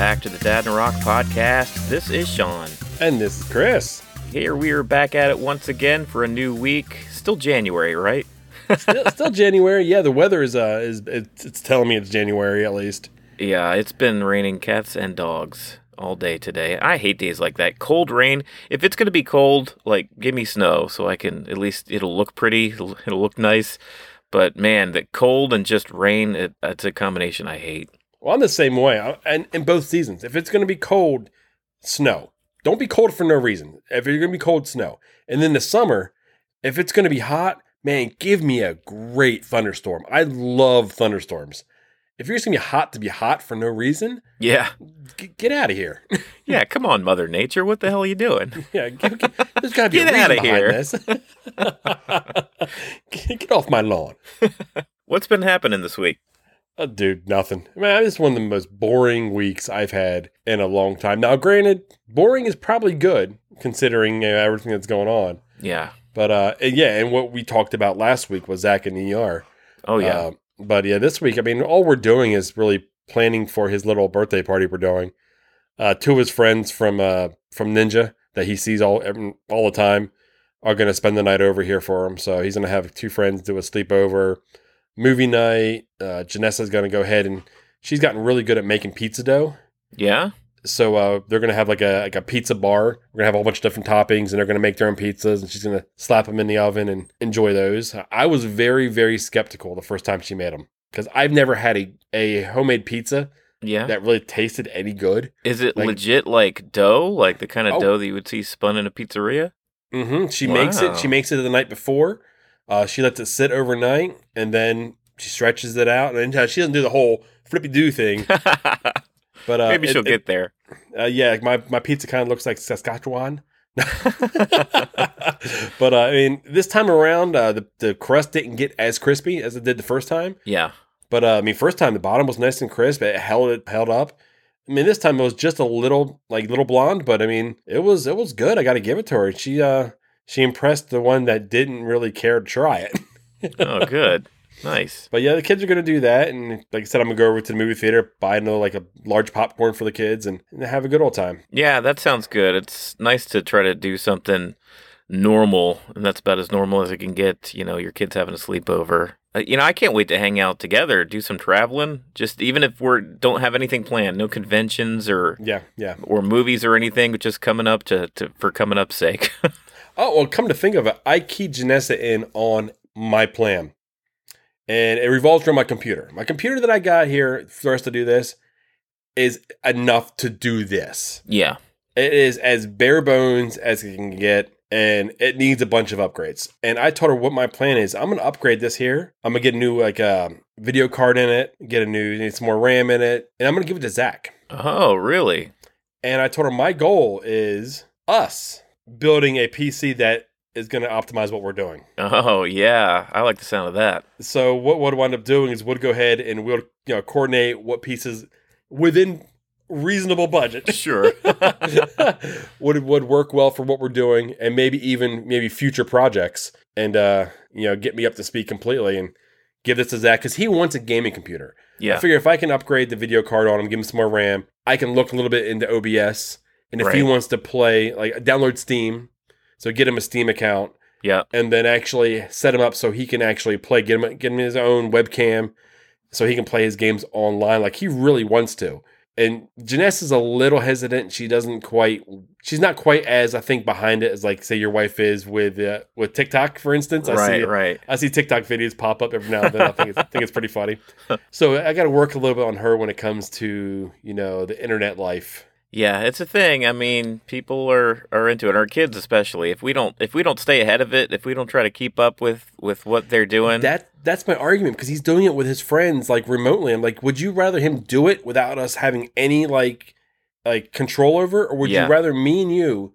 back to the Dad and Rock podcast. This is Sean. And this is Chris. Here we are back at it once again for a new week. Still January, right? still, still January. Yeah, the weather is uh is it's, it's telling me it's January at least. Yeah, it's been raining cats and dogs all day today. I hate days like that. Cold rain. If it's going to be cold, like give me snow so I can at least it'll look pretty, it'll, it'll look nice. But man, the cold and just rain, it, it's a combination I hate. Well, I'm the same way. And in both seasons, if it's going to be cold, snow. Don't be cold for no reason. If you're going to be cold, snow. And then the summer, if it's going to be hot, man, give me a great thunderstorm. I love thunderstorms. If you're just going to be hot to be hot for no reason, Yeah. g- get out of here. Yeah, come on, Mother Nature. What the hell are you doing? yeah, get, get, there's got to be Get a reason outta here. behind this. get, get off my lawn. What's been happening this week? Uh, dude, nothing. Man, this is one of the most boring weeks I've had in a long time. Now, granted, boring is probably good considering uh, everything that's going on. Yeah. But uh, and yeah, and what we talked about last week was Zach the ER. Oh, yeah. Uh, but yeah, this week, I mean, all we're doing is really planning for his little birthday party we're doing. Uh, two of his friends from uh, from Ninja that he sees all all the time are going to spend the night over here for him. So he's going to have two friends do a sleepover, movie night. Uh, Janessa's going to go ahead and she's gotten really good at making pizza dough. yeah? So uh, they're gonna have like a like a pizza bar. We're gonna have a whole bunch of different toppings, and they're gonna make their own pizzas, and she's gonna slap them in the oven and enjoy those. I was very very skeptical the first time she made them because I've never had a, a homemade pizza Yeah. that really tasted any good. Is it like- legit like dough? Like the kind of Oh. dough that you would see spun in a pizzeria? hmm She makes it. She makes it the night before. Uh, she lets it sit overnight, and then she stretches it out. And she doesn't do the whole flippy do thing, but uh, Maybe she'll it- get there. Uh, yeah, my my pizza kind of looks like Saskatchewan. but uh, I mean, this time around, uh, the the crust didn't get as crispy as it did the first time. yeah. But uh, I mean, first time the bottom was nice and crisp. It held it held up. I mean, this time it was just a little like little blonde, but I mean, it was it was good. I got to give it to her. She uh she impressed the one that didn't really care to try it. Oh, good. nice. But yeah, the kids are gonna do that, and like I said, I'm gonna go over to the movie theater, buy another like a large popcorn for the kids, and, and have a good old time. Yeah, that sounds good. It's nice to try to do something normal, and that's about as normal as it can get. You know, your kids having a sleepover. Uh, you know, I can't wait to hang out together, do some traveling. Just even if we're don't have anything planned, no conventions or Yeah, yeah. or movies or anything, just coming up to, to for coming up's sake. Oh, well, come to think of it, I keyed Janessa in on my plan. And it revolves around my computer. My computer that I got here for us to do this is enough to do this. yeah. It is as bare bones as it can get, and it needs a bunch of upgrades. And I told her what my plan is. I'm gonna upgrade this here. I'm gonna get a new like uh, video card in it, get a new need some more RAM in it, and I'm gonna give it to Zach. Oh, really? And I told her my goal is us building a PC that is going to optimize what we're doing. Oh, yeah. I like the sound of that. So what would wind up doing is we'll go ahead and we'll you know coordinate what pieces within reasonable budget Sure. would would work well for what we're doing and maybe even maybe future projects and uh you know get me up to speed completely and give this to Zach because he wants a gaming computer. I Yeah. figure if I can upgrade the video card on him, give him some more RAM, I can look a little bit into OBS. And if he wants to play, like download Steam, so get him a Steam account, Yeah. and then actually set him up so he can actually play. Get him, get him his own webcam, so he can play his games online, like he really wants to. And Janessa is a little hesitant. She doesn't quite. She's not quite as I think behind it as like say your wife is with uh, with TikTok, for instance. I see Right, it- right. I see TikTok videos pop up every now and then. I think it's, I think it's pretty funny. So I got to work a little bit on her when it comes to you know the internet life. Yeah, it's a thing. I mean, people are, are into it. Our kids especially. If we don't if we don't stay ahead of it, if we don't try to keep up with with what they're doing. That that's my argument because he's doing it with his friends like remotely. I'm like, would you rather him do it without us having any like like control over, or would Yeah. you rather me and you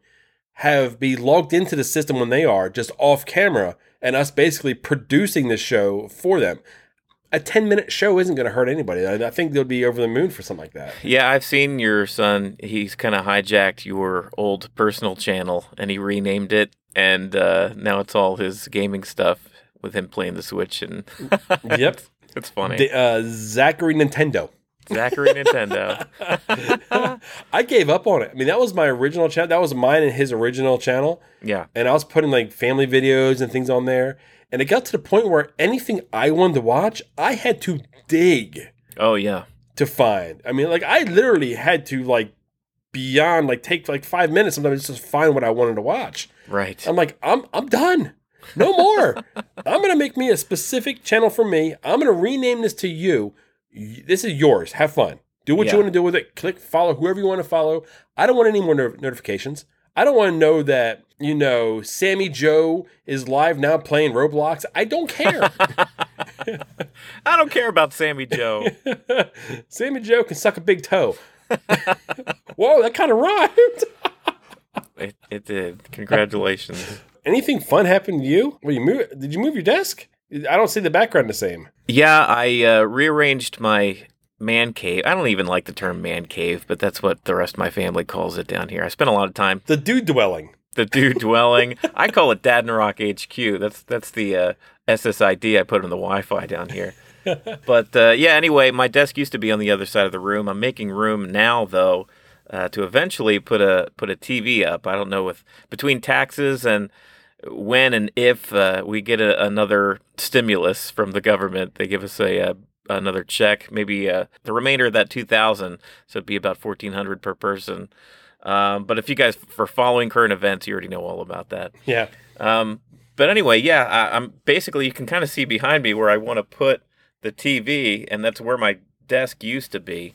have be logged into the system when they are just off camera and us basically producing the show for them? A 10 minute show isn't going to hurt anybody. I, I think they'll be over the moon for something like that. yeah, I've seen your son. He's kind of hijacked your old personal channel and he renamed it and uh, now it's all his gaming stuff with him playing the Switch and Yep. it's funny. The, uh, Zachary Nintendo. Zachary Nintendo. I gave up on it. I mean, that was my original channel. That was mine and his original channel. Yeah. And I was putting like family videos and things on there. And it got to the point where anything I wanted to watch, I had to dig Oh yeah. to find. I mean, like I literally had to like beyond like take like five minutes sometimes just to find what I wanted to watch. Right. I'm like, I'm I'm done. No more. I'm gonna make me a specific channel for me. I'm gonna rename this to you. This is yours. Have fun. Do what Yeah. you want to do with it. Click follow whoever you want to follow. I don't want any more no- notifications. I don't want to know that you know Sammy Joe is live now playing Roblox. I don't care. I don't care about Sammy Joe. Sammy Joe can suck a big toe. Whoa, that kind of rhymed. it, it did. Congratulations. Anything fun happened to you? Well, you move? Did you move your desk? I don't see the background the same. Yeah, I uh, rearranged my man cave. I don't even like the term man cave, but that's what the rest of my family calls it down here. I spent a lot of time The dude dwelling. The dude dwelling. I call it Dad HQ. That's that's the uh, SSID I put on the Wi-Fi down here. but uh, yeah, anyway, my desk used to be on the other side of the room. I'm making room now, though, uh, to eventually put a put a TV up. I don't know with between taxes and when and if uh, we get a, another stimulus from the government, they give us a. Uh, Another check, maybe uh, the remainder of that two thousand, so it'd be about fourteen hundred per person. Um, but if you guys for following current events, you already know all about that. Yeah. Um, but anyway, yeah, I, I'm basically you can kind of see behind me where I want to put the TV, and that's where my desk used to be.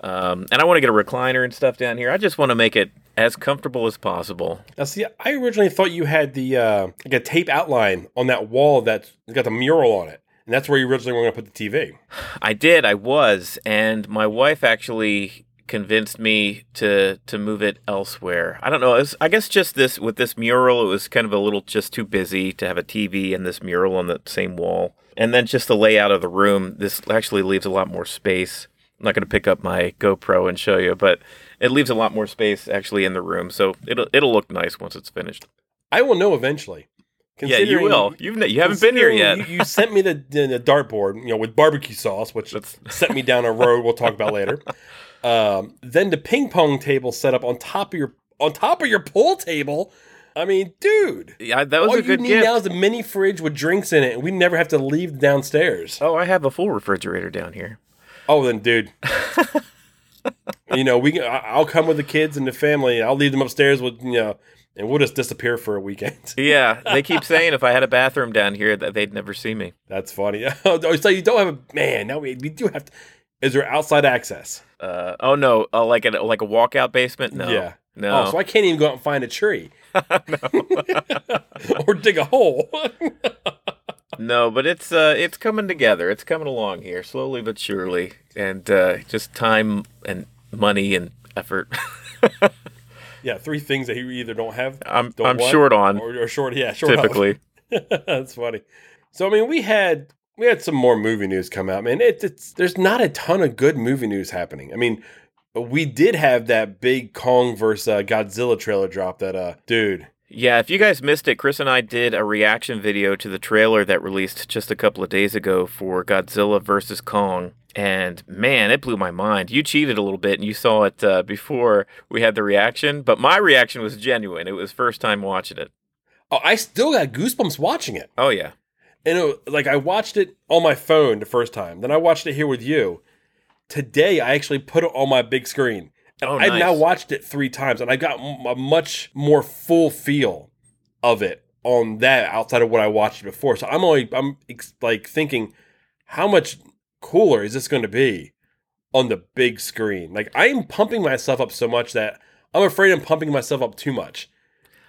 Um, and I want to get a recliner and stuff down here. I just want to make it as comfortable as possible. Now, see, I originally thought you had the uh, like a tape outline on that wall that's got the mural on it, and that's where you originally were going to put the TV. I did, I was, and my wife actually convinced me to to move it elsewhere. I don't know. Was, I guess just this with this mural, it was kind of a little just too busy to have a TV and this mural on the same wall. And then just the layout of the room. This actually leaves a lot more space. I'm not going to pick up my GoPro and show you, but it leaves a lot more space actually in the room. So it'll it'll look nice once it's finished. I will know eventually. yeah, you will. You've you haven't been here yet. You, you sent me the, the, dartboard, you know, with barbecue sauce, which That's- sent me down a road we'll talk about later. Um, then the ping pong table set up on top of your on top of your pool table. I mean, dude, yeah, that was all a good gift. All you need now is a mini fridge with drinks in it, and we never have to leave downstairs. oh, I have a full refrigerator down here. Oh, then, dude. you know, we. I'll come with the kids and the family. I'll leave them upstairs with you know, and we'll just disappear for a weekend. Yeah, they keep saying if I had a bathroom down here that they'd never see me. That's funny. Oh, so you don't have a man? No, we, we do have to. Is there outside access? Uh, oh no, uh, like a like a walkout basement? No, Yeah. no. Oh, so I can't even go out and find a tree. or dig a hole. No, but it's uh it's coming together. It's coming along here slowly but surely, and uh, just time and money and effort. yeah, three things that you either don't have, I'm don't I'm short on or, or short. Yeah, short. typically. That's funny. So I mean, we had we had some more movie news come out, man. It, it's there's not a ton of good movie news happening. I mean, we did have that big Kong versus uh, Godzilla trailer drop. That uh, dude, Yeah, if you guys missed it, Chris and I did a reaction video to the trailer that released just a couple of days ago for Godzilla versus Kong. And man, it blew my mind. You cheated a little bit and you saw it uh, before we had the reaction, but my reaction was genuine. It was first time watching it. oh, I still got goosebumps watching it. Oh yeah. And it, like I watched it on my phone the first time, then I watched it here with you. Today, I actually put it on my big screen. And Oh, I've now watched it three times, and I got a much more full feel of it on that outside of what I watched before. So I'm only I'm ex- like thinking, how much cooler is this going to be on the big screen? Like I'm pumping myself up so much that I'm afraid I'm pumping myself up too much.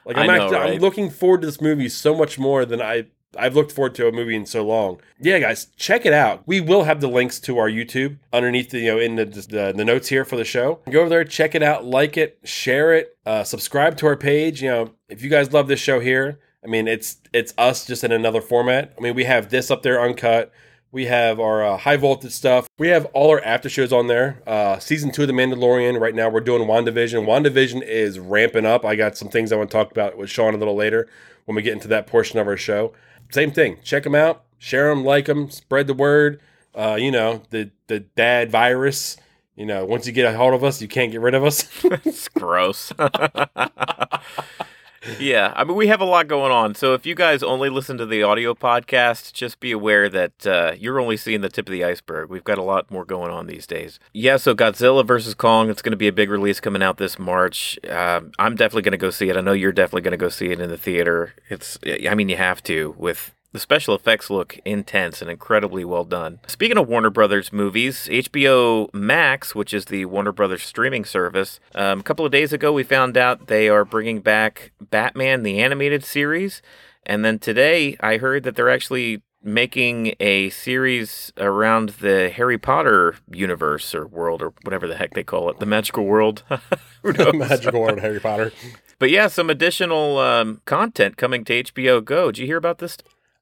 Like I'm know, actually I'm looking forward to this movie so much more than I I've looked forward to a movie in so long. Yeah, guys, check it out. We will have the links to our YouTube underneath the you know in the the, the notes here for the show. Go over there, check it out, like it, share it, uh, subscribe to our page. You know, if you guys love this show here, I mean, it's it's us just in another format. I mean, we have this up there uncut. We have our uh, high voltage stuff. We have all our after shows on there. Uh, season two of The Mandalorian. Right now, we're doing WandaVision. WandaVision is ramping up. I got some things I want to talk about with Sean a little later when we get into that portion of our show. Same thing. Check them out, share them, like them, spread the word. Uh, you know, the the dad virus. You know, once you get a hold of us, you can't get rid of us. it's gross. yeah, I mean, we have a lot going on. So if you guys only listen to the audio podcast, just be aware that uh, you're only seeing the tip of the iceberg. We've got a lot more going on these days. Yeah, so Godzilla versus Kong, it's going to be a big release coming out this March. Uh, I'm definitely going to go see it. I know you're definitely going to go see it in the theater. It's, I mean, you have to with the special effects look intense and incredibly well done. Speaking of Warner Brothers movies, HBO Max, which is the Warner Brothers streaming service, um, a couple of days ago we found out they are bringing back Batman the animated series. And then today I heard that they're actually making a series around the Harry Potter universe or world or whatever the heck they call it, the magical world. Who knows? magical world Harry Potter. But yeah, some additional um, content coming to HBO Go. Did you hear about this?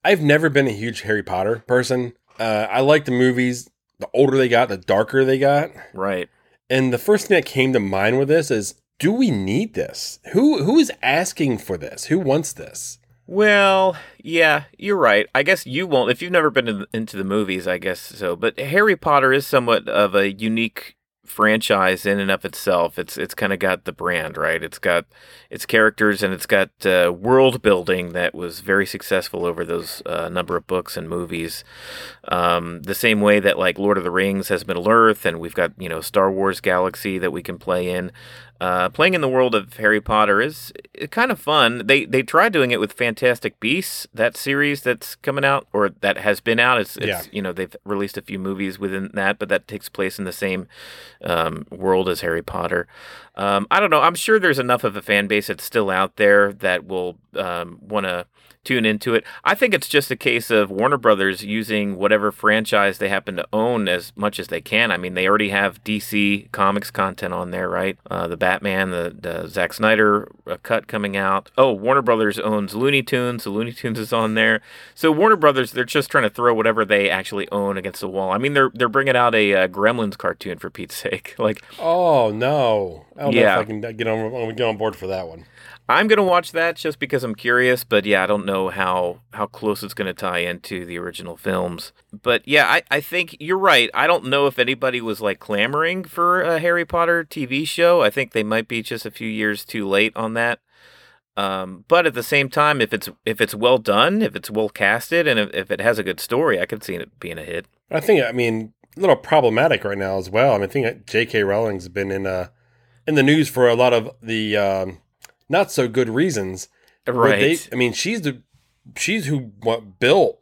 I've never been a huge Harry Potter person. Uh, I like the movies. The older they got, the darker they got. Right. And the first thing that came to mind with this is, do we need this? Who who is asking for this? Who wants this? Well, yeah, you're right. I guess you won't if you've never been in, into the movies. I guess so. But Harry Potter is somewhat of a unique franchise in and of itself. It's it's kind of got the brand, right? It's got its characters and it's got uh, world building that was very successful over those uh, number of books and movies. Um, the same way that like Lord of the Rings has Middle Earth, and we've got you know Star Wars Galaxy that we can play in. Uh, playing in the world of Harry Potter is kind of fun. They they tried doing it with Fantastic Beasts, that series that's coming out or that has been out. It's, it's yeah. you know they've released a few movies within that, but that takes place in the same um, world as Harry Potter. Um, I don't know. I'm sure there's enough of a fan base that's still out there that will um, want to tune into it. I think it's just a case of Warner Brothers using whatever franchise they happen to own as much as they can. I mean, they already have DC Comics content on there, right? Uh, the Batman, the, the Zack Snyder uh, cut coming out. Oh, Warner Brothers owns Looney Tunes. The Looney Tunes is on there. So Warner Brothers, they're just trying to throw whatever they actually own against the wall. I mean, they're they're bringing out a uh, Gremlins cartoon for Pete's sake. Like, oh no, I don't yeah. know if I can get on get on board for that one. I'm gonna watch that just because I'm curious, but yeah, I don't know how how close it's gonna tie into the original films. But yeah, I, I think you're right. I don't know if anybody was like clamoring for a Harry Potter TV show. I think they might be just a few years too late on that. Um, but at the same time, if it's if it's well done, if it's well casted, and if, if it has a good story, I could see it being a hit. I think I mean a little problematic right now as well. I mean, I think J.K. Rowling's been in uh in the news for a lot of the um, not so good reasons. Right. They, I mean, she's the she's who what built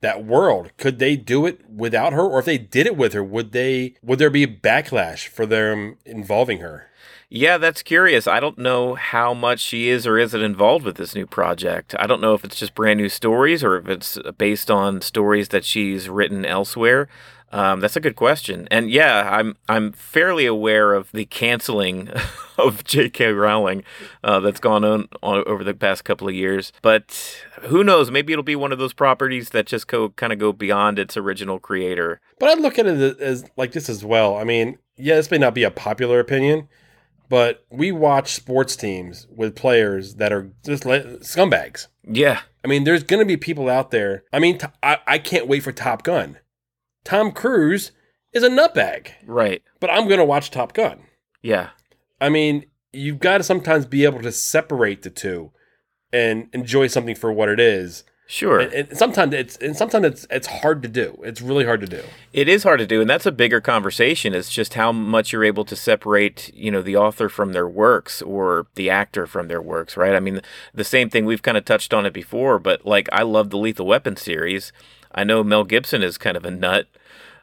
that world. Could they do it without her, or if they did it with her, would they? Would there be a backlash for them involving her? Yeah, that's curious. I don't know how much she is or isn't involved with this new project. I don't know if it's just brand new stories or if it's based on stories that she's written elsewhere. Um, that's a good question, and yeah, I'm I'm fairly aware of the canceling of J.K. Rowling uh, that's gone on, on, over the past couple of years. But who knows? Maybe it'll be one of those properties that just go kind of go beyond its original creator. But I look at it as like this as well. I mean, yeah, this may not be a popular opinion, but we watch sports teams with players that are just scumbags. Yeah, I mean, there's going to be people out there. I mean, I can't wait for Top Gun. Tom Cruise is a nutbag. Right. But I'm going to watch Top Gun. Yeah. I mean, you've got to sometimes be able to separate the two and enjoy something for what it is. Sure. And, and, sometimes it's and sometimes it's it's hard to do. It's really hard to do. It is hard to do, and that's a bigger conversation. It's just how much you're able to separate, you know, the author from their works or the actor from their works, right? I mean, the same thing we've kind of touched on it before, but like I love the Lethal Weapon series I know Mel Gibson is kind of a nut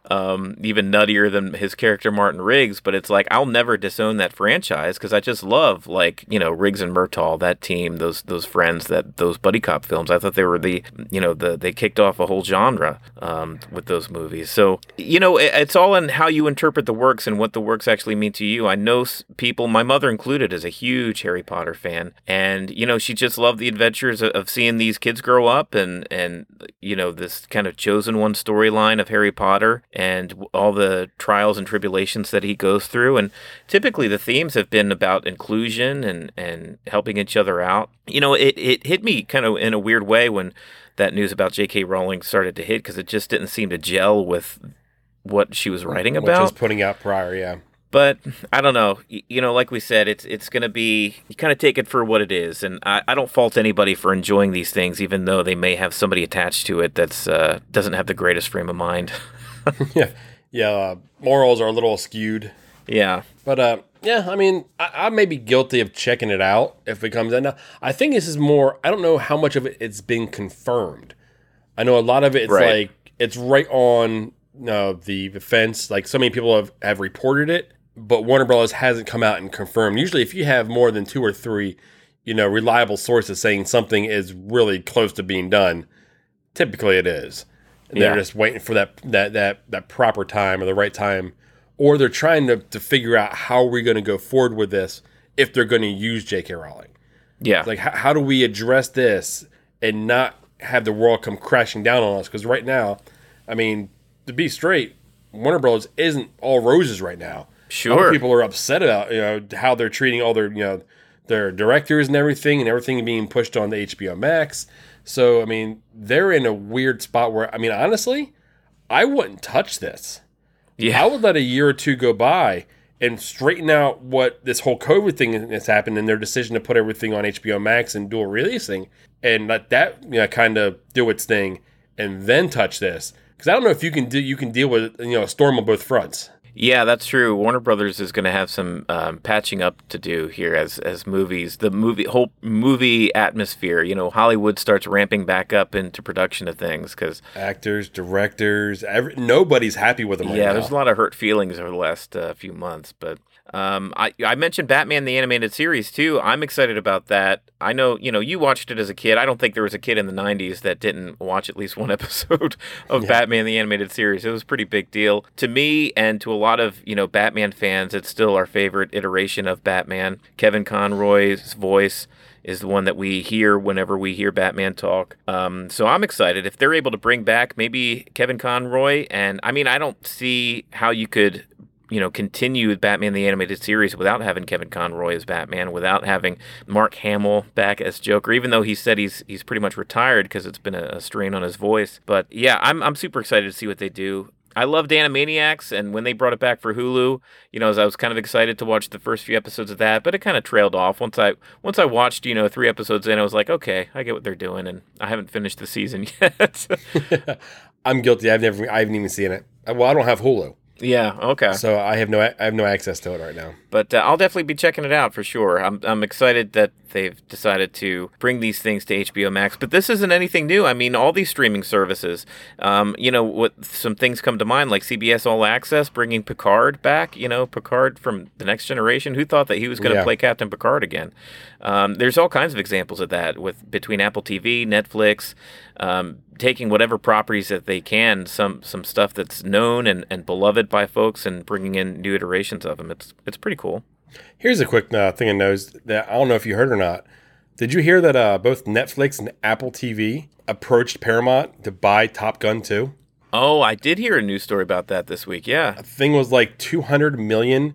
um, even nuttier than his character Martin Riggs. But it's like I'll never disown that franchise because I just love like you know Riggs and Murtaugh, that team, those those friends, that those buddy cop films. I thought they were the you know the they kicked off a whole genre um, with those movies. So you know it, it's all in how you interpret the works and what the works actually mean to you. I know people, my mother included, is a huge Harry Potter fan, and you know she just loved the adventures of, of seeing these kids grow up and and you know this kind of chosen one storyline of Harry Potter and all the trials and tribulations that he goes through. And typically the themes have been about inclusion and, and helping each other out. You know, it, it hit me kind of in a weird way when that news about J.K. Rowling started to hit because it just didn't seem to gel with what she was writing Which about. was putting out prior, yeah. but I don't know. You know, like we said, it's it's going to be you kind of take it for what it is, and I, I don't fault anybody for enjoying these things, even though they may have somebody attached to it that's uh, doesn't have the greatest frame of mind. yeah, yeah. Uh, morals are a little skewed, yeah, but uh, yeah. I mean, I, I may be guilty of checking it out if it comes in. Now, I think this is more. I don't know how much of it it's been confirmed. I know a lot of it, it's Right. like it's right on uh, the the fence. Like so many people have have reported it, but Warner Bros. hasn't come out and confirmed. Usually, if you have more than two or three, you know, reliable sources saying something is really close to being done, typically it is. And Yeah. they're just waiting for that that that that proper time or the right time, or they're trying to to figure out how we're going to go forward with this if they're going to use J.K. Rowling. yeah, Like, how, how do we address this and not have the world come crashing down on us? Because right now, I mean, to be straight, Warner Bros. isn't all roses right now. Other sure. people are upset about you know how they're treating all their you know their directors and everything, and everything being pushed on the HBO Max. So I mean, they're in a weird spot where I mean, honestly, I wouldn't touch this. yeah, I would let a year or two go by and straighten out what this whole COVID thing has happened and their decision to put everything on HBO Max and dual releasing and let that you know kind of do its thing and then touch this because I don't know if you can do you can deal with you know a storm on both fronts. Yeah, that's true. Warner Brothers is going to have some um, patching up to do here as as movies, the movie whole movie atmosphere. You know, Hollywood starts ramping back up into production of things because Actors, directors, every, nobody's happy with them right yeah, now. there's a lot of hurt feelings over the last uh, few months. But um, I I mentioned Batman the animated series too. I'm excited about that. I know you know you watched it as a kid. I don't think there was a kid in the '90s that didn't watch at least one episode of Yeah. Batman the animated series. It was a pretty big deal to me and to a lot of you know Batman fans. It's still our favorite iteration of Batman. Kevin Conroy's voice is the one that we hear whenever we hear Batman talk. Um, so I'm excited if they're able to bring back maybe Kevin Conroy. And I mean, I don't see how you could, you know, continue Batman the animated series without having Kevin Conroy as Batman, without having Mark Hamill back as Joker. Even though he said he's he's pretty much retired because it's been a, a strain on his voice. But yeah, I'm I'm super excited to see what they do. I loved Animaniacs, and when they brought it back for Hulu, you know, I was kind of excited to watch the first few episodes of that, but it kind of trailed off once I once I watched, you know, three episodes in. I was like, okay, I get what they're doing, and I haven't finished the season yet. I'm guilty. I've never, I haven't even seen it. Well, I don't have Hulu, yeah, okay, so I have no, I have no access to it right now. But uh, I'll definitely be checking it out for sure. I'm I'm excited that they've decided to bring these things to HBO Max, but this isn't anything new. I mean, all these streaming services, um, you know, what some things come to mind like CBS All Access bringing Picard back. You know, Picard from the Next Generation. Who thought that he was going to Yeah. play Captain Picard again? Um, there's all kinds of examples of that with between Apple TV, Netflix, um, taking whatever properties that they can, some some stuff that's known and, and beloved by folks, and bringing in new iterations of them. It's it's pretty cool. Here's a quick uh, thing I knows that I don't know if you heard or not. Did you hear that uh, both Netflix and Apple TV approached Paramount to buy Top Gun 2? Oh, I did hear a news story about that this week. Yeah. The thing was like 200 million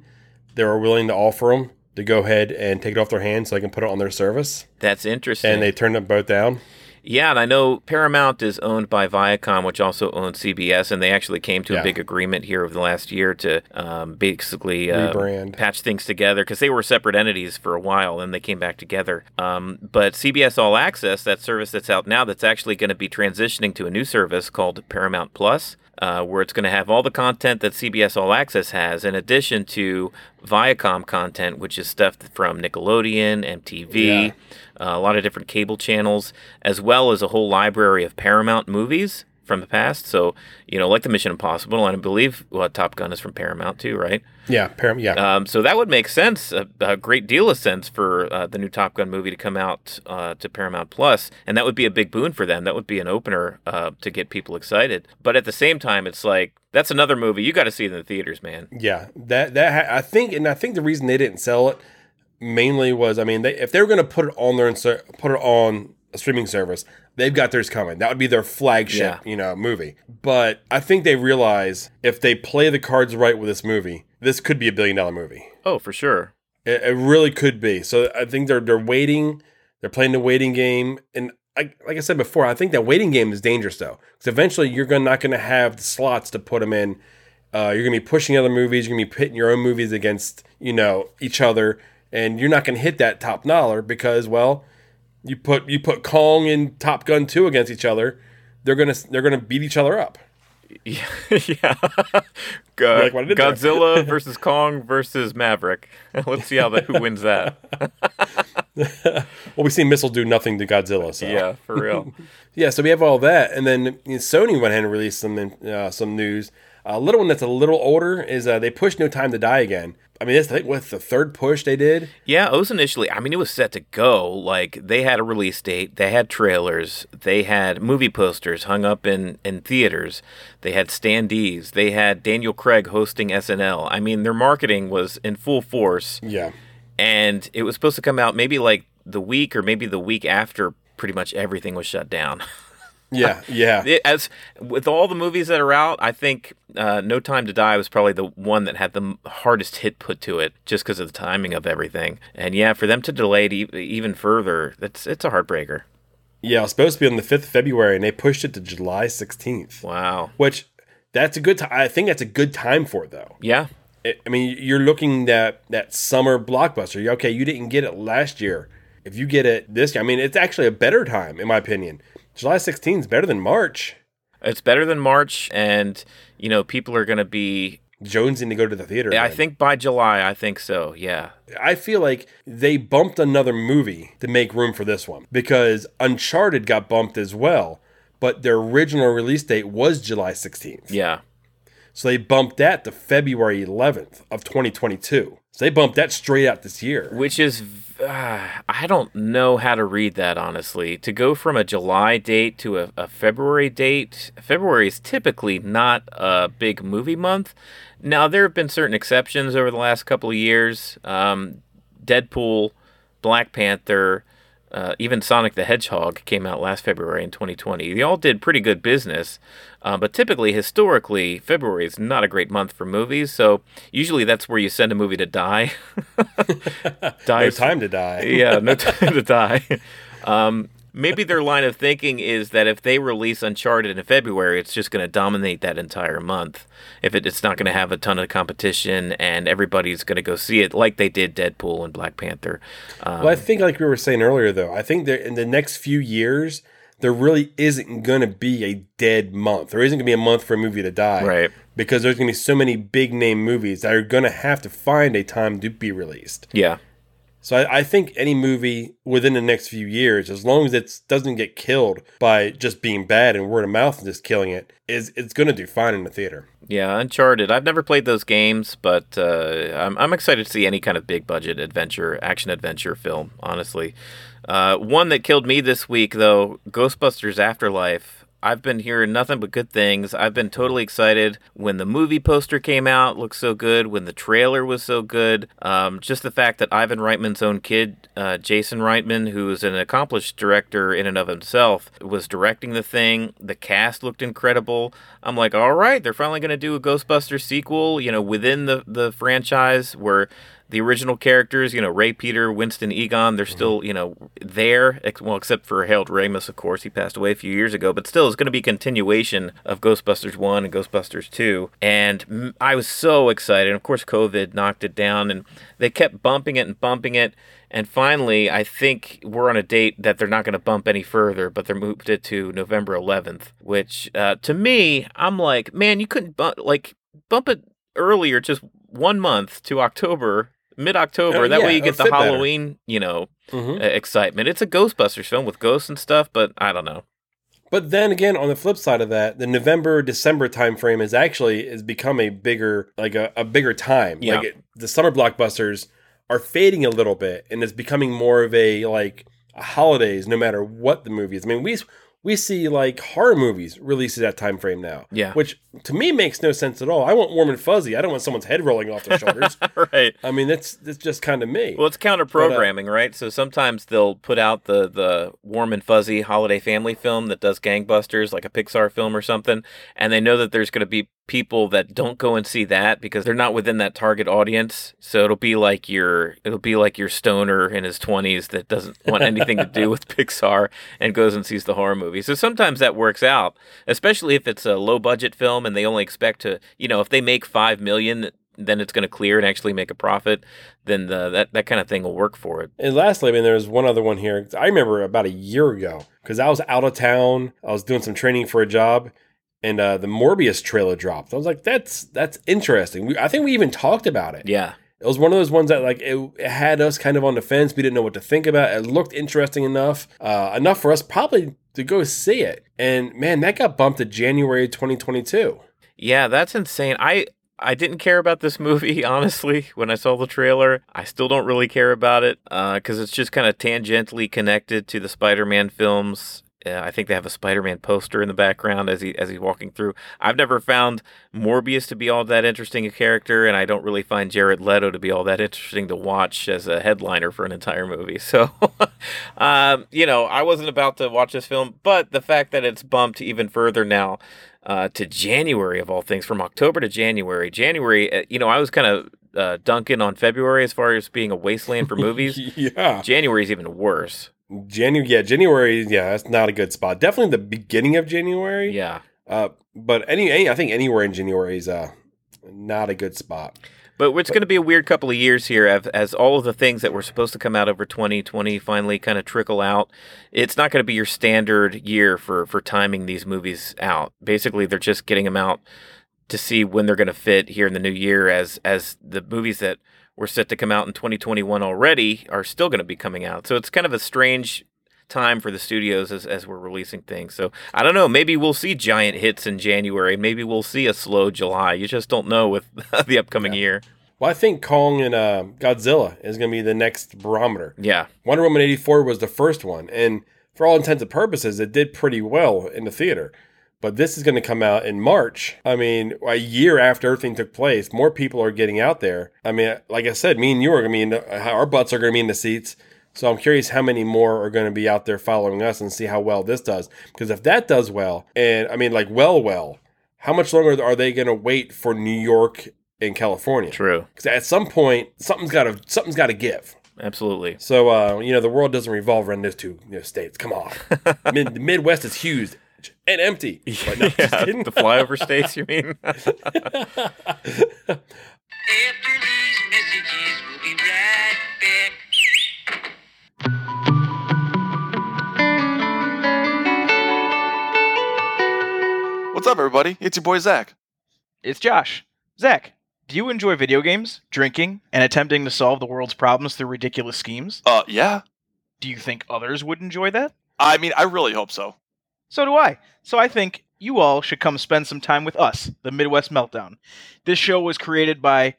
they were willing to offer them to go ahead and take it off their hands so they can put it on their service. That's interesting. And they turned them both down. Yeah, and I know Paramount is owned by Viacom, which also owns CBS, and they actually came to Yeah. a big agreement here over the last year to um, basically uh, Rebrand. patch things together because they were separate entities for a while, and they came back together. Um, but CBS All Access, that service that's out now, that's actually going to be transitioning to a new service called Paramount Plus. Uh, where it's going to have all the content that CBS All Access has, in addition to Viacom content, which is stuff from Nickelodeon, MTV, Yeah. uh, a lot of different cable channels, as well as a whole library of Paramount movies from the past. So, you know, like the Mission Impossible, and I believe well, Top Gun is from Paramount too, right? Yeah, Paramount. Yeah. Um, so that would make sense, a, a great deal of sense for uh, the new Top Gun movie to come out uh, to Paramount Plus, and that would be a big boon for them. That would be an opener uh, to get people excited. But at the same time, it's like that's another movie you got to see in the theaters, man. Yeah, that that ha- I think, and I think the reason they didn't sell it mainly was, I mean, they, if they were going to put it on their put it on streaming service, they've got theirs coming. That would be their flagship, Yeah. you know, movie. But I think they realize if they play the cards right with this movie, this could be a billion dollar movie. Oh, for sure. It, it really could be. So I think they're they're waiting. They're playing the waiting game, and like like I said before, I think that waiting game is dangerous though, because eventually you're gonna, not going to have the slots to put them in Uh, you're gonna be pushing other movies. You're gonna be pitting your own movies against you know each other, and you're not gonna hit that top dollar because well, you put you put Kong and Top Gun two against each other, they're gonna they're gonna beat each other up. Yeah, yeah. Go- like what I did there. Godzilla versus Kong versus Maverick. Let's see how that who wins that. Well, we've seen Missile do nothing to Godzilla, so Yeah, for real. Yeah, so we have all that, and then you know, Sony went ahead and released some uh, some news. A little one that's a little older is uh, they pushed No Time to Die again. I mean, this I think what's the third push they did. Yeah, it was initially. I mean, it was set to go. Like they had a release date, they had trailers, they had movie posters hung up in in theaters, they had standees, they had Daniel Craig hosting SNL. I mean, their marketing was in full force, Yeah, and it was supposed to come out maybe like the week or maybe the week after. Pretty much everything was shut down. yeah, yeah. It- as with all the movies that are out, I think uh, No Time to Die was probably the one that had the hardest hit put to it, just because of the timing of everything. And yeah, for them to delay it e- even further, that's it's a heartbreaker. Yeah, it was supposed to be on the fifth of February, and they pushed it to July sixteenth. Wow. Which that's a good. time. I think that's a good time for it, though. Yeah. I I mean, you're looking that that summer blockbuster. Okay, you didn't get it last year. If you get it this year, I mean, it's actually a better time, in my opinion. July 16th is better than March. It's better than March, and you know people are going to be. jonesing to go to the theater. I think by July, I think so. Yeah. I feel like they bumped another movie to make room for this one because Uncharted got bumped as well, but their original release date was July 16th. Yeah. So they bumped that to February 11th of 2022. So they bumped that straight out this year. Which is, uh, I don't know how to read that honestly. To go from a July date to a, a February date, February is typically not a big movie month. Now, there have been certain exceptions over the last couple of years. Um, Deadpool, Black Panther, uh, even Sonic the Hedgehog came out last February in 2020. They all did pretty good business, uh, but typically, historically, February is not a great month for movies. So usually, that's where you send a movie to die. die No time to die. yeah, no time to die. Um, maybe their line of thinking is that if they release Uncharted in February, it's just going to dominate that entire month. If it, it's not going to have a ton of competition and everybody's going to go see it, like they did Deadpool and Black Panther. Um, Well, I think, like we were saying earlier, though, I think that in the next few years, there really isn't going to be a dead month. There isn't going to be a month for a movie to die. Right. Because there's going to be so many big name movies that are going to have to find a time to be released. yeah, So I, I think any movie within the next few years, as long as it doesn't get killed by just being bad and word of mouth and just killing it, is it's going to do fine in the theater. yeah, Uncharted. I've never played those games, but uh, I'm, I'm excited to see any kind of big budget adventure, action adventure film. Honestly, uh, one that killed me this week though, Ghostbusters Afterlife. I've been hearing nothing but good things. I've been totally excited when the movie poster came out, looked so good. When the trailer was so good, um, just the fact that Ivan Reitman's own kid, uh, Jason Reitman, who is an accomplished director in and of himself, was directing the thing. The cast looked incredible. I'm like, all right, they're finally going to do a Ghostbusters sequel, you know, within the the franchise where the original characters, you know, Ray Peter, Winston Egon, they're still, you know, there. ex- Well, except for Harold Ramis, of course. He passed away a few years ago, but still, it's going to be a continuation of Ghostbusters 1 and Ghostbusters 2. And mm, I was so excited. Of course, COVID knocked it down, and they kept bumping it and bumping it. And finally, I think we're on a date that they're not going to bump any further, but they moved it to November 11th, which uh, to me, I'm like, man, you couldn't bump, like, bump it earlier, just one month to October, mid October. Uh, that yeah, way you get the fit better. Halloween, you know, Mhm. uh, excitement. It's a Ghostbusters film with ghosts and stuff, but I don't know. But then again, on the flip side of that, the November December timeframe is actually has become a bigger like a, a bigger time. Yeah. Like it, the summer blockbusters are fading a little bit, and it's becoming more of a like a holidays, no matter what the movie is. I mean, we we see like horror movies released at that time frame now. Yeah. which to me makes no sense at all. I want warm and fuzzy. I don't want someone's head rolling off their shoulders. right. I mean, that's that's just kind of me. Well, it's counter uh, programming, right? So sometimes they'll put out the the warm and fuzzy holiday family film that does gangbusters, like a Pixar film or something, and they know that there's going to be people that don't go and see that because they're not within that target audience. So it'll be like your it'll be like your stoner in his 20s that doesn't want anything to do with Pixar and goes and sees the horror movie. So sometimes that works out, especially if it's a low budget film and they only expect to, you know, if they make 5 million then it's going to clear and actually make a profit, then the, that that kind of thing will work for it. And lastly, I mean, there's one other one here. I remember about a year ago because I was out of town. I was doing some training for a job, and uh, the Morbius trailer dropped. I was like, "That's that's interesting." We, I think we even talked about it. Yeah, it was one of those ones that like it, it, had us kind of on the fence. We didn't know what to think about. It looked interesting enough, uh, enough for us probably to go see it. And man, that got bumped to January 2022. Yeah, that's insane. I I didn't care about this movie, honestly, when I saw the trailer. I still don't really care about it because uh, it's just kind of tangentially connected to the Spider Man films. Uh, I think they have a Spider-Man poster in the background as he as he's walking through. I've never found Morbius to be all that interesting a character, and I don't really find Jared Leto to be all that interesting to watch as a headliner for an entire movie. So, um, you know, I wasn't about to watch this film, but the fact that it's bumped even further now uh, to January of all things, from October to January. January, uh, you know, I was kind of uh, dunking on February as far as being a wasteland for movies. yeah, January is even worse. January, yeah, January, yeah, that's not a good spot. Definitely the beginning of January. Yeah. Uh, but any, any, I think anywhere in January is uh, not a good spot. But it's going to be a weird couple of years here as, as all of the things that were supposed to come out over 2020 finally kind of trickle out. It's not going to be your standard year for, for timing these movies out. Basically, they're just getting them out to see when they're going to fit here in the new year as as the movies that were set to come out in 2021 already are still going to be coming out. So it's kind of a strange time for the studios as, as we're releasing things. So I don't know. Maybe we'll see giant hits in January. Maybe we'll see a slow July. You just don't know with the upcoming yeah. year. Well, I think Kong and uh, Godzilla is going to be the next barometer. Yeah. Wonder Woman 84 was the first one. And for all intents and purposes, it did pretty well in the theater. But this is going to come out in March. I mean, a year after everything took place, more people are getting out there. I mean, like I said, me and you are going to be in the, our butts are going to be in the seats. So I'm curious how many more are going to be out there following us and see how well this does. Because if that does well, and I mean, like, well, well, how much longer are they going to wait for New York and California? True. Because at some point, something's got to something's got to give. Absolutely. So uh, you know, the world doesn't revolve around those two you know, states. Come on, Mid- the Midwest is huge and empty. But no, yeah, the flyover states, you mean? After these messages, we'll be right back. What's up, everybody? It's your boy Zach. It's Josh. Zach, do you enjoy video games, drinking, and attempting to solve the world's problems through ridiculous schemes? Uh, yeah. Do you think others would enjoy that? I mean, I really hope so. So do I. So I think you all should come spend some time with us, the Midwest Meltdown. This show was created by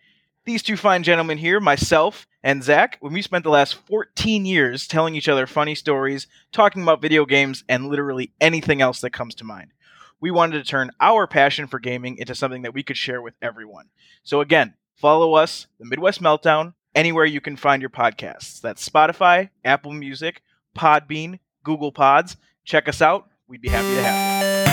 these two fine gentlemen here, myself and Zach, when we spent the last 14 years telling each other funny stories, talking about video games, and literally anything else that comes to mind we wanted to turn our passion for gaming into something that we could share with everyone. So again, follow us, the Midwest Meltdown, anywhere you can find your podcasts. That's Spotify, Apple Music, Podbean, Google Pods. Check us out. We'd be happy to have you.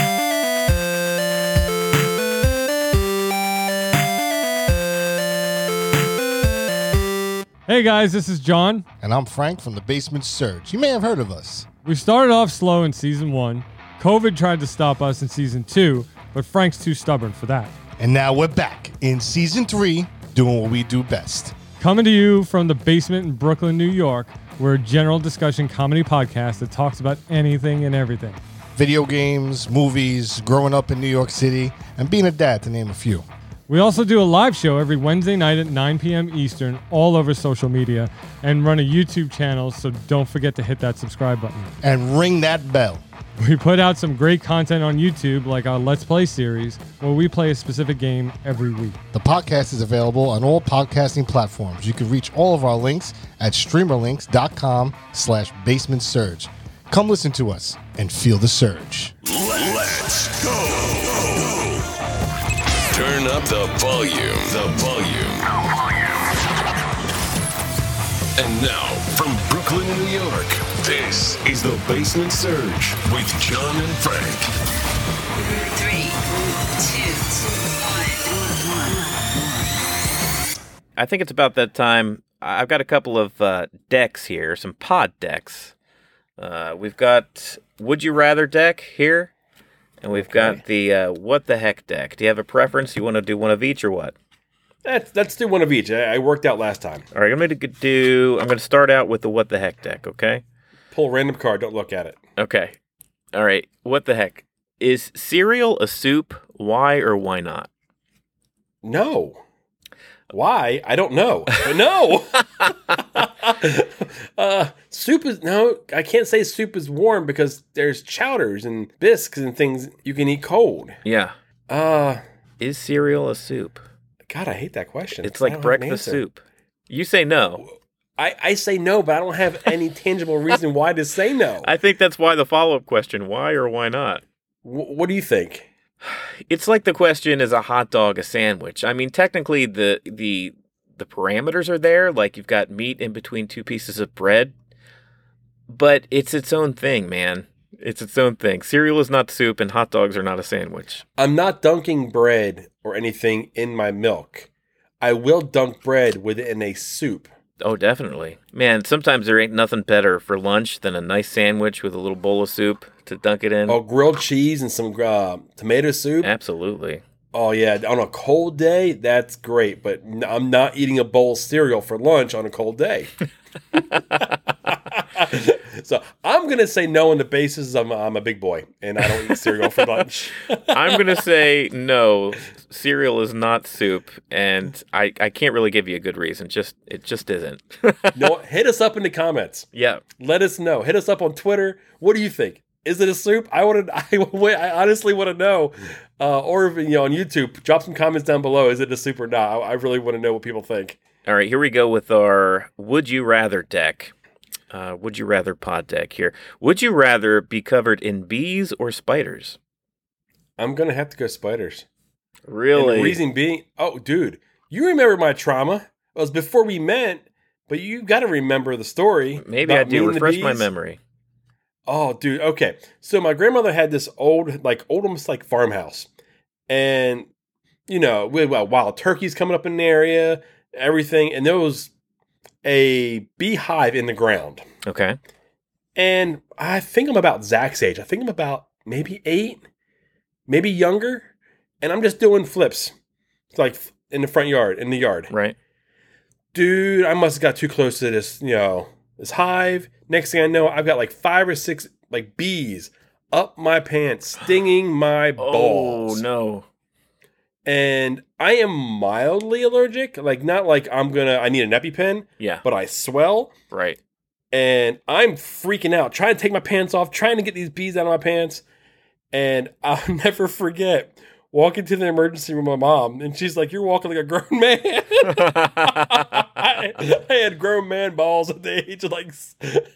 Hey guys, this is John. And I'm Frank from the Basement Surge. You may have heard of us. We started off slow in season one COVID tried to stop us in season two, but Frank's too stubborn for that. And now we're back in season three, doing what we do best. Coming to you from the basement in Brooklyn, New York, we're a general discussion comedy podcast that talks about anything and everything video games, movies, growing up in New York City, and being a dad, to name a few. We also do a live show every Wednesday night at 9 p.m. Eastern, all over social media, and run a YouTube channel, so don't forget to hit that subscribe button. And ring that bell. We put out some great content on YouTube, like our Let's Play series, where we play a specific game every week. The podcast is available on all podcasting platforms. You can reach all of our links at streamerlinks.com slash basement surge. Come listen to us and feel the surge. Let's go. Turn up the volume, the volume. And now, from Brooklyn, New York, this is the Basement Surge with John and Frank. Three, two, one. I think it's about that time. I've got a couple of uh, decks here, some pod decks uh, we've got Would You Rather deck here, and we've got the uh, What the Heck deck. Do you have a preference? You want to do one of each or what? Let's, let's do one of each. I, I worked out last time. All right, I'm going to do. I'm going to start out with the What the Heck deck. Okay. Pull a random card. Don't look at it. Okay. All right. What the heck is cereal a soup? Why or why not? No. Why? I don't know. No. uh, soup is no. I can't say soup is warm because there's chowders and bisques and things you can eat cold. Yeah. Uh, Is cereal a soup? God, I hate that question. It's like don't an breakfast soup. You say no. I, I say no, but I don't have any tangible reason why to say no. I think that's why the follow up question why or why not? Wh- what do you think? It's like the question is a hot dog a sandwich? I mean, technically the the the parameters are there, like you've got meat in between two pieces of bread, but it's its own thing, man. It's its own thing. Cereal is not soup and hot dogs are not a sandwich. I'm not dunking bread or anything in my milk. I will dunk bread within a soup. Oh, definitely. Man, sometimes there ain't nothing better for lunch than a nice sandwich with a little bowl of soup to dunk it in. Oh, grilled cheese and some uh, tomato soup. Absolutely. Oh yeah, on a cold day, that's great. But I'm not eating a bowl of cereal for lunch on a cold day. so I'm gonna say no on the basis I'm, I'm a big boy and I don't eat cereal for lunch. I'm going to say no, cereal is not soup and I I can't really give you a good reason. Just it just isn't. no, hit us up in the comments. yeah. Let us know. Hit us up on Twitter. What do you think? Is it a soup? I want to. I, I honestly want to know. Uh, or if, you know, on YouTube, drop some comments down below. Is it a soup or not? I, I really want to know what people think. All right, here we go with our would you rather deck. Uh, would you rather pod deck here? Would you rather be covered in bees or spiders? I'm gonna have to go spiders. Really? reason being, oh, dude, you remember my trauma? It was before we met, but you got to remember the story. Maybe I do. Refresh my memory. Oh, dude. Okay. So my grandmother had this old, like old, almost like farmhouse, and you know, we well, wild turkeys coming up in the area, everything, and there was a beehive in the ground. Okay. And I think I'm about Zach's age. I think I'm about maybe eight, maybe younger, and I'm just doing flips, like in the front yard, in the yard. Right. Dude, I must have got too close to this, you know, this hive. Next thing I know, I've got like five or six like bees up my pants, stinging my oh, balls. Oh no. And I am mildly allergic, like not like I'm gonna I need an EpiPen, Yeah. but I swell Right. and I'm freaking out, trying to take my pants off, trying to get these bees out of my pants. And I'll never forget walking to the emergency room with my mom, and she's like, You're walking like a grown man. I, I had grown man balls at the age of like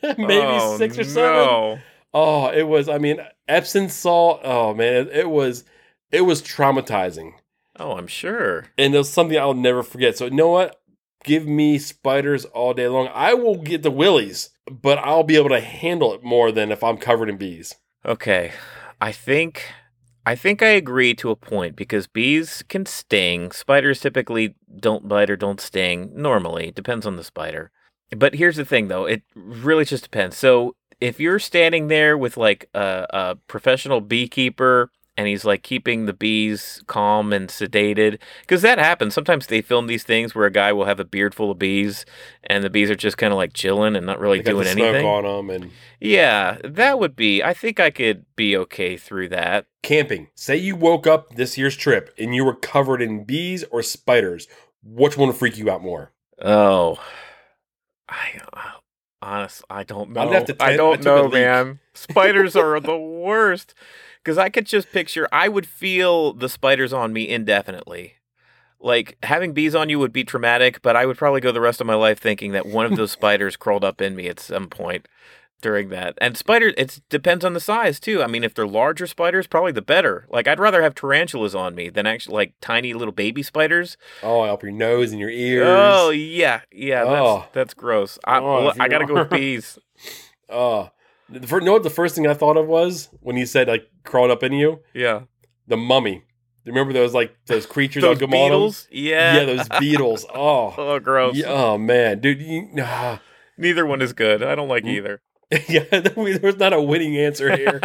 maybe Oh, six or seven. no. Oh, it was, I mean, Epsom salt. Oh, man, it, it was. It was traumatizing. Oh, I'm sure. And it was something I'll never forget. So, you know what? Give me spiders all day long. I will get the willies, but I'll be able to handle it more than if I'm covered in bees. Okay. I think I think I agree to a point because bees can sting. Spiders typically don't bite or don't sting normally. Depends on the spider. But here's the thing though, it really just depends. So if you're standing there with like a, a professional beekeeper and he's like keeping the bees calm and sedated because that happens sometimes they film these things where a guy will have a beard full of bees and the bees are just kind of like chilling and not really They doing anything on them and yeah, that would be. I think I could be okay through that. camping. Say you woke up this year's trip and you were covered in bees or spiders. Which one would freak you out more? Oh, I honest, I don't know. I'm gonna have to I don't know, man. Spiders are the worst because I could just picture. I would feel the spiders on me indefinitely. Like having bees on you would be traumatic, but I would probably go the rest of my life thinking that one of those spiders crawled up in me at some point during that. And spiders, it depends on the size too. I mean, if they're larger spiders, probably the better. Like I'd rather have tarantulas on me than actually like tiny little baby spiders. Oh, up your nose and your ears. Oh yeah, yeah. Oh. That's that's gross. I, Oh, I gotta go with bees. Oh. The fir- know what the first thing I thought of was when he said like crawled up in you? Yeah. The mummy. Remember those like those creatures on Those Gumados? beetles? Yeah. Yeah, those beetles. Oh, Oh, gross. yeah, oh man, dude. You, ah. Neither one is good. I don't Mm. like either. yeah, there's not a winning answer here.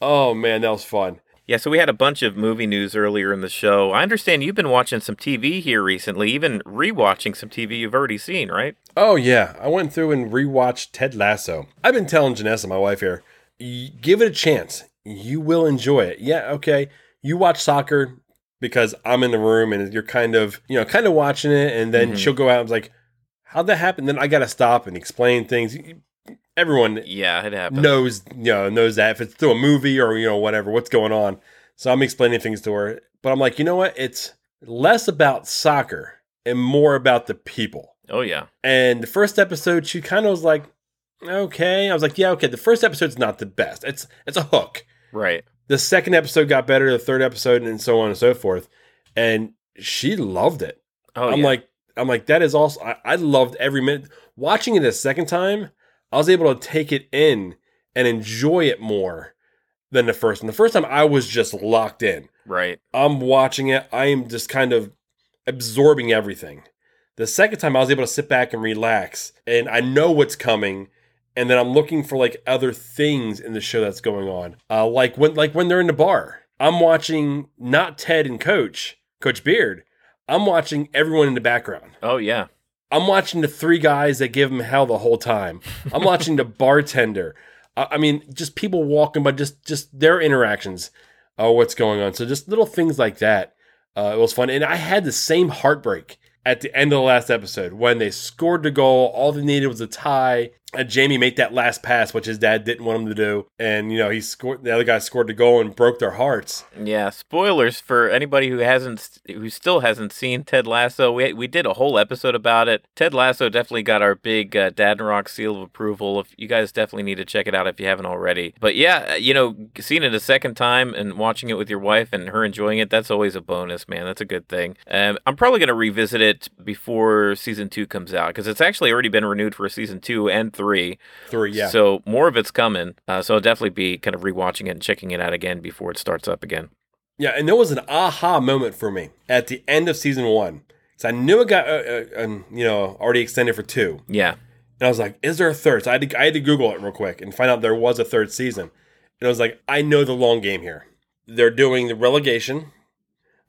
oh man, that was fun. Yeah, so we had a bunch of movie news earlier in the show. I understand you've been watching some TV here recently, even rewatching some TV you've already seen, right? Oh yeah, I went through and rewatched Ted Lasso. I've been telling Janessa, my wife here, give it a chance. You will enjoy it. Yeah, okay. You watch soccer because I'm in the room and you're kind of, you know, kind of watching it, and then Mhm. she'll go out and be like, "How'd that happen?" Then I got to stop and explain things. Everyone Yeah, it happened. knows, you know, knows that if it's through a movie or you know whatever, what's going on. So I'm explaining things to her, but I'm like, you know what? It's less about soccer and more about the people. Oh, yeah. And the first episode, she kind of was like, okay. I was like, yeah, okay. The first episode's not the best. It's it's a hook. Right. The second episode got better. The third episode, and so on and so forth. And she loved it. Oh, I'm yeah. like, I'm like, that is also. I, I loved every minute. Watching it a second time, I was able to take it in and enjoy it more than the first. And the first time, I was just locked in. right. I'm watching it. I am just kind of absorbing everything. The second time, I was able to sit back and relax, and I know what's coming, and then I'm looking for like other things in the show that's going on. Uh, like when like when they're in the bar, I'm watching not Ted and Coach Coach Beard. I'm watching everyone in the background. Oh, yeah. I'm watching the three guys that give him hell the whole time. I'm watching the bartender. I, I mean, just people walking, by, just just their interactions. Oh, what's going on? So just little things like that. Uh, it was fun, and I had the same heartbreak at the end of the last episode when they scored the goal. All they needed was a tie. And Jamie made that last pass, which his dad didn't want him to do, and you know he scored. The other guy scored the goal and broke their hearts. Yeah, spoilers for anybody who hasn't, who still hasn't seen Ted Lasso. We we did a whole episode about it. Ted Lasso definitely got our big uh, Dad and Rock seal of approval. If you guys definitely need to check it out if you haven't already. But yeah, you know, seeing it a second time and watching it with your wife and her enjoying it, that's always a bonus, man. That's a good thing. Um, I'm probably gonna revisit it before season two comes out because it's actually already been renewed for season two and three. Three, yeah. So more of it's coming. Uh, so I'll definitely be kind of rewatching it and checking it out again before it starts up again. Yeah, and there was an aha moment for me at the end of season one. So I knew it got, uh, uh, um, you know, already extended for two. Yeah. And I was like, is there a third? So I had, to, I had to Google it real quick and find out there was a third season. And I was like, I know the long game here. They're doing the relegation.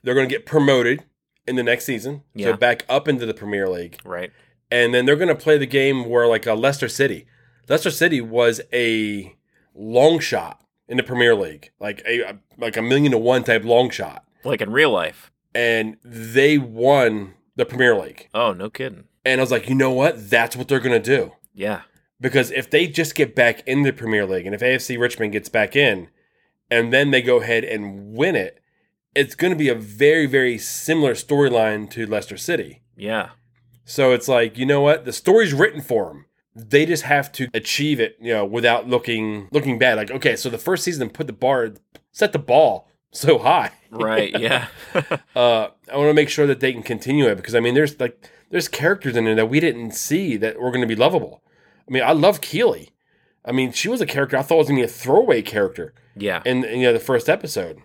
They're going to get promoted in the next season. Yeah. So back up into the Premier League. Right. And then they're going to play the game where, like, a Leicester City. Leicester City was a long shot in the Premier League, like a like a million to one type long shot. Like in real life. And they won the Premier League. Oh, no kidding. And I was like, you know what? That's what they're going to do. Yeah. Because if they just get back in the Premier League and if AFC Richmond gets back in and then they go ahead and win it, it's going to be a very, very similar storyline to Leicester City. Yeah. So it's like, you know what? The story's written for them. They just have to achieve it, you know, without looking looking bad. Like, okay, so the first season put the bar, set the ball so high. Right. Yeah. Uh, I want to make sure that they can continue it because I mean, there's like there's characters in there that we didn't see that were going to be lovable. I mean, I love Keely. I mean, she was a character I thought was going to be a throwaway character yeah. in you know the first episode.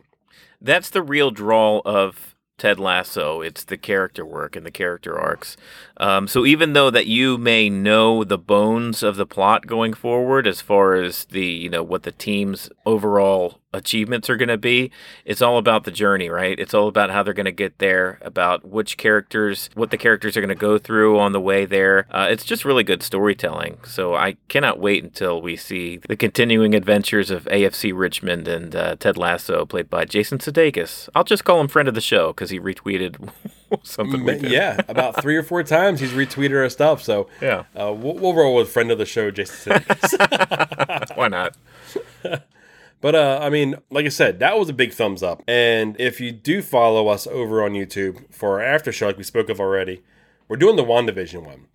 That's the real draw of Ted Lasso. It's the character work and the character arcs. Um, so even though that you may know the bones of the plot going forward, as far as the you know what the team's overall achievements are going to be, it's all about the journey, right? It's all about how they're going to get there, about which characters, what the characters are going to go through on the way there. Uh, it's just really good storytelling. So I cannot wait until we see the continuing adventures of AFC Richmond and uh, Ted Lasso, played by Jason Sudeikis. I'll just call him friend of the show because he retweeted something. We did. yeah, about three or four times he's retweeted our stuff. So yeah. uh, we'll, we'll roll with friend of the show, Jason. Sudeikis. Why not? But uh, I mean, like I said, that was a big thumbs up. And if you do follow us over on YouTube for our after show, like we spoke of already, we're doing the WandaVision one.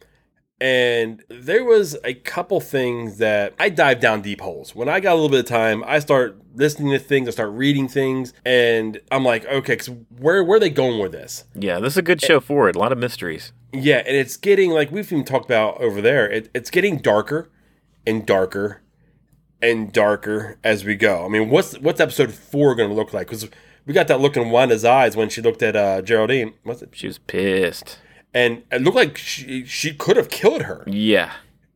And there was a couple things that I dive down deep holes. When I got a little bit of time, I start listening to things, I start reading things, and I'm like, okay, 'cause where where are they going with this? Yeah, this is a good show for it. A lot of mysteries. Yeah, and it's getting like we've even talked about over there. It, it's getting darker and darker and darker as we go. I mean, what's what's episode four going to look like? Because we got that look in Wanda's eyes when she looked at uh, Geraldine. Was it? She was pissed. And it looked like she she could have killed her, Yeah.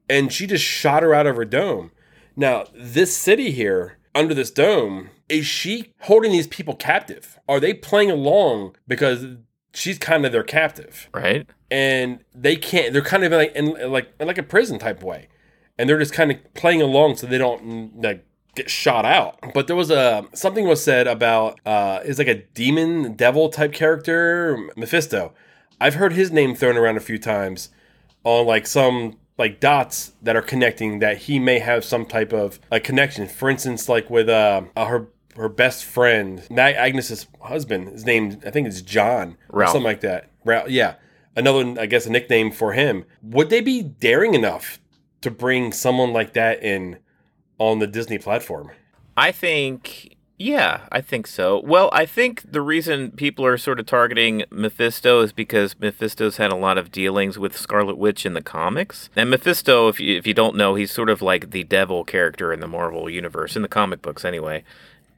and she just shot her out of her dome. Now, this city here under this dome is she holding these people captive? Are they playing along because she's kind of their captive? Right? and they can't. They're kind of like in like in like a prison type way, and they're just kind of playing along so they don't like get shot out. But there was a something was said about uh, is like a demon devil type character, Mephisto. I've heard his name thrown around a few times on like some like dots that are connecting that he may have some type of a connection. For instance, like with uh, uh, her her best friend, Mag- Agnes's husband. His name I think is John or something like that. Ralph, yeah, another I guess a nickname for him. Would they be daring enough to bring someone like that in on the Disney platform? I think, yeah, I think so. Well, I think the reason people are sort of targeting Mephisto is because Mephisto's had a lot of dealings with Scarlet Witch in the comics. And Mephisto, if you, if you don't know, he's sort of like the devil character in the Marvel universe, in the comic books anyway.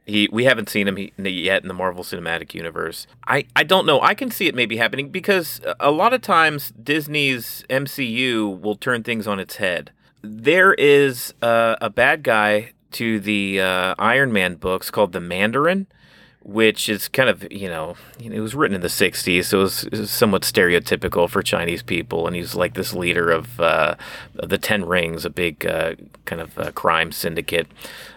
He, we haven't seen him yet in the Marvel Cinematic Universe. I, I don't know. I can see it maybe happening because a lot of times Disney's MCU will turn things on its head. There is uh, a bad guy to the uh, Iron Man books called the Mandarin, which is kind of you know it was written in the '60s, so it was, somewhat stereotypical for Chinese people, and he's like this leader of uh, the Ten Rings, a big uh, kind of uh, crime syndicate.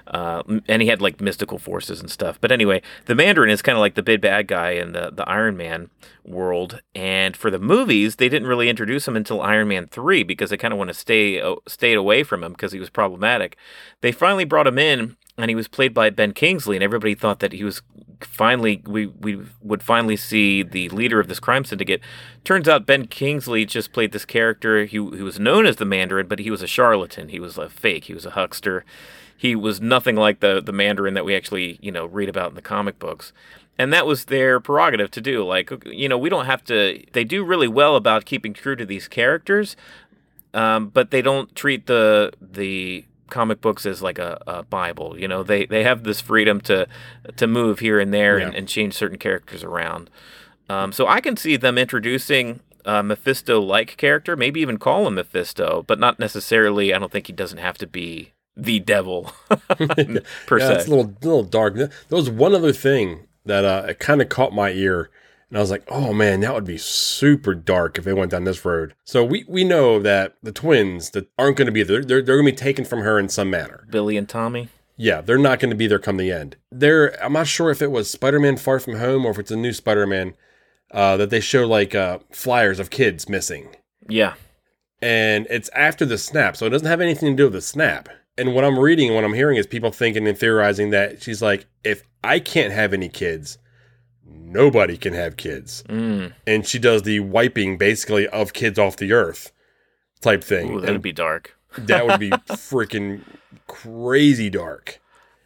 Uh, and he had like mystical forces and stuff. But anyway, the Mandarin is kind of like the big bad guy in the, the Iron Man world. And for the movies, they didn't really introduce him until Iron Man 3 because they kind of want to stay uh, stayed away from him because he was problematic. They finally brought him in and he was played by Ben Kingsley and everybody thought that he was finally we we would finally see the leader of this crime syndicate. Turns out Ben Kingsley just played this character. He, he was known as the Mandarin, but he was a charlatan. He was a fake. He was a huckster he was nothing like the the Mandarin that we actually you know read about in the comic books. And that was their prerogative to do. Like, you know, we don't have to. They do really well about keeping true to these characters, um, but they don't treat the the comic books as like a, a Bible. You know, they they have this freedom to to move here and there and, Yeah. and change certain characters around. Um, so I can see them introducing a Mephisto-like character, maybe even call him Mephisto, but not necessarily. I don't think he doesn't have to be the devil per yeah, se. it's a little little dark. There was one other thing that uh, kind of caught my ear, and I was like, "Oh man, that would be super dark if they went down this road." So we we know that the twins that aren't going to be there, they're they're going to be taken from her in some manner. Billy and Tommy. Yeah, they're not going to be there come the end. There, I'm not sure if it was Spider-Man Far From Home or if it's a new Spider-Man uh, that they show like uh, flyers of kids missing, Yeah. and it's after the snap, so it doesn't have anything to do with the snap. And what I'm reading and what I'm hearing is people thinking and theorizing that she's like, if I can't have any kids, nobody can have kids, Mm. and she does the wiping basically of kids off the earth type thing. Ooh, that'd And be dark. that would be freaking crazy dark.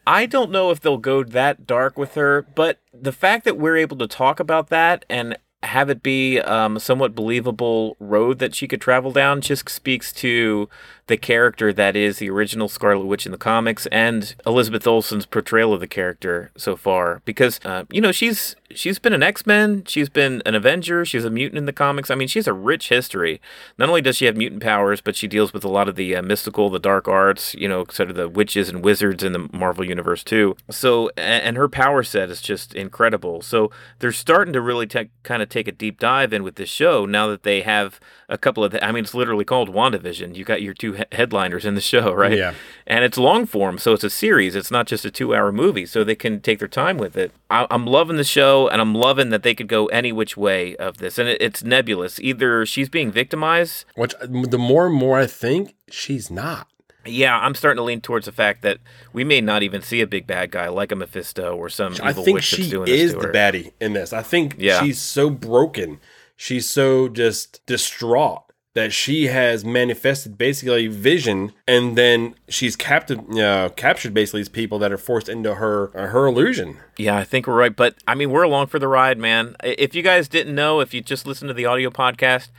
I don't know if they'll go that dark with her, but the fact that we're able to talk about that and have it be um, a somewhat believable road that she could travel down just speaks to the character that is the original Scarlet Witch in the comics and Elizabeth Olsen's portrayal of the character so far. Because uh, you know she's she's been an X Men, she's been an Avenger, she's a mutant in the comics. I mean, she has a rich history. Not only does she have mutant powers, but she deals with a lot of the uh, mystical, the dark arts. You know, sort of the witches and wizards in the Marvel universe too. So, and her power set is just incredible. So they're starting to really ta- kind of take a deep dive in with this show now that they have a couple of. I mean, it's literally called WandaVision. You got your two he- headliners in the show, right? Yeah. And it's long form, so it's a series. It's not just a two-hour movie, so they can take their time with it. I- I'm loving the show, and I'm loving that they could go any which way of this. And it- it's nebulous. Either she's being victimized. Which the more and more I think, she's not. Yeah, I'm starting to lean towards the fact that we may not even see a big bad guy like a Mephisto or some I evil think witch that's she doing is the baddie in this. I think Yeah. she's so broken. She's so just distraught that she has manifested basically vision, and then she's captured, uh, captured basically these people that are forced into her uh, her illusion. Yeah, I think we're right. But I mean, we're along for the ride, man. If you guys didn't know, if you just listened to the audio podcast,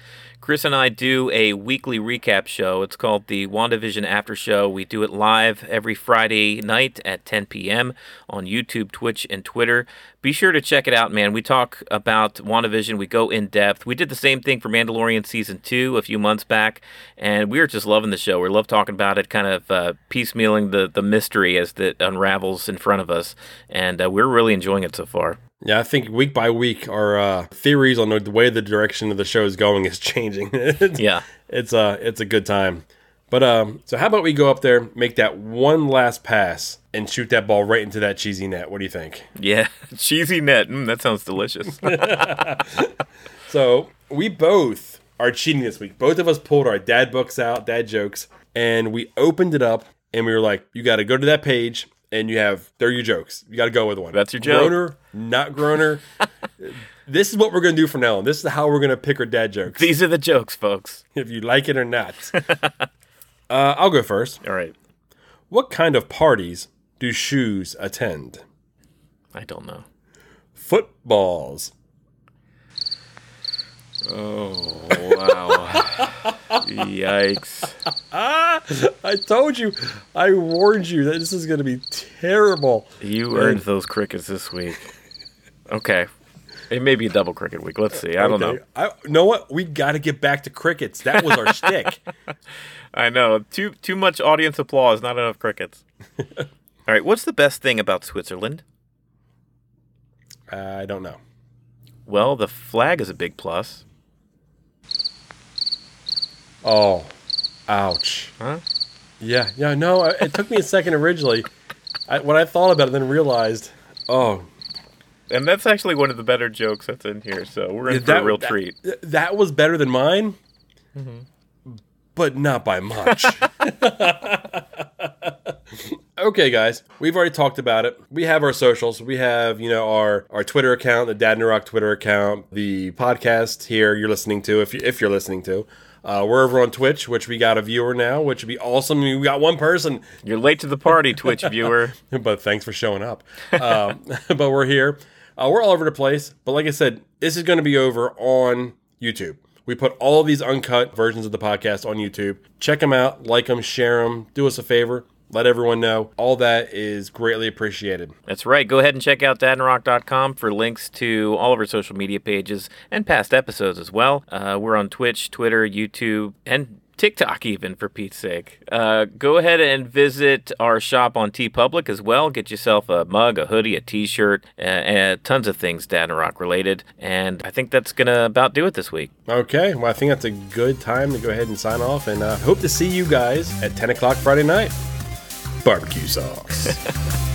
Chris and I do a weekly recap show. It's called the WandaVision After Show. We do it live every Friday night at 10 p.m. on YouTube, Twitch, and Twitter. Be sure to check it out, man. We talk about WandaVision. We go in depth. We did the same thing for Mandalorian Season 2 a few months back, and we were just loving the show. We love talking about it, kind of uh, piecemealing the, the mystery as it unravels in front of us, and uh, we're really enjoying it so far. Yeah, I think week by week, our uh, theories on the way the direction of the show is going is changing. it's, Yeah. it's a it's a good time. But um, so how about we go up there, make that one last pass, and shoot that ball right into that cheesy net? What do you think? Yeah, cheesy net. Mm, that sounds delicious. So we both are cheating this week. Both of us pulled our dad books out, dad jokes, and we opened it up, and we were like, "You got to go to that page." And you have, they're your jokes. You got to go with one. That's your joke. Groaner, not groaner. this is what we're going to do from now on. This is how we're going to pick our dad jokes. These are the jokes, folks. if you like it or not. uh, I'll go first. All right. What kind of parties do shoes attend? I don't know. Footballs. Oh, wow. Yikes. I told you. I warned you that this is going to be terrible. You earned those crickets this week. Okay. It may be a double cricket week. Let's see. I don't know. I know what? We got to get back to crickets. That was our shtick. I know. Too too much audience applause, not enough crickets. All right. What's the best thing about Switzerland? I don't know. Well, the flag is a big plus. Oh, ouch. Huh? Yeah, yeah. No, it took me a second originally. I, when I thought about it, then realized, oh, And that's actually one of the better jokes that's in here. So we're in for that a real that- treat. That was better than mine, Mm-hmm. but not by much. okay, guys, we've already talked about it. We have our socials. We have, you know, our our Twitter account, the Dad and Rock Twitter account, the podcast here you're listening to, if you, if you're listening to. Uh, we're over on Twitch, which we got a viewer now, which would be awesome. We got one person, You're late to the party, Twitch viewer. but thanks for showing up. Um, but we're here. Uh, we're all over the place. But like I said, this is going to be over on YouTube. We put all of these uncut versions of the podcast on YouTube. Check them out, like them, share them, do us a favor, let everyone know. All that is greatly appreciated. That's right. Go ahead and check out dadandrock.com for links to all of our social media pages and past episodes as well. Uh, we're on Twitch, Twitter, YouTube, and TikTok, even for Pete's sake. Uh, go ahead and visit our shop on TeePublic as well. Get yourself a mug, a hoodie, a T-shirt, uh, and tons of things Dad and Rock related. And I think that's gonna about do it this week. Okay, well, I think that's a good time to go ahead and sign off. And uh, hope to see you guys at 10 o'clock Friday night. Barbecue sauce.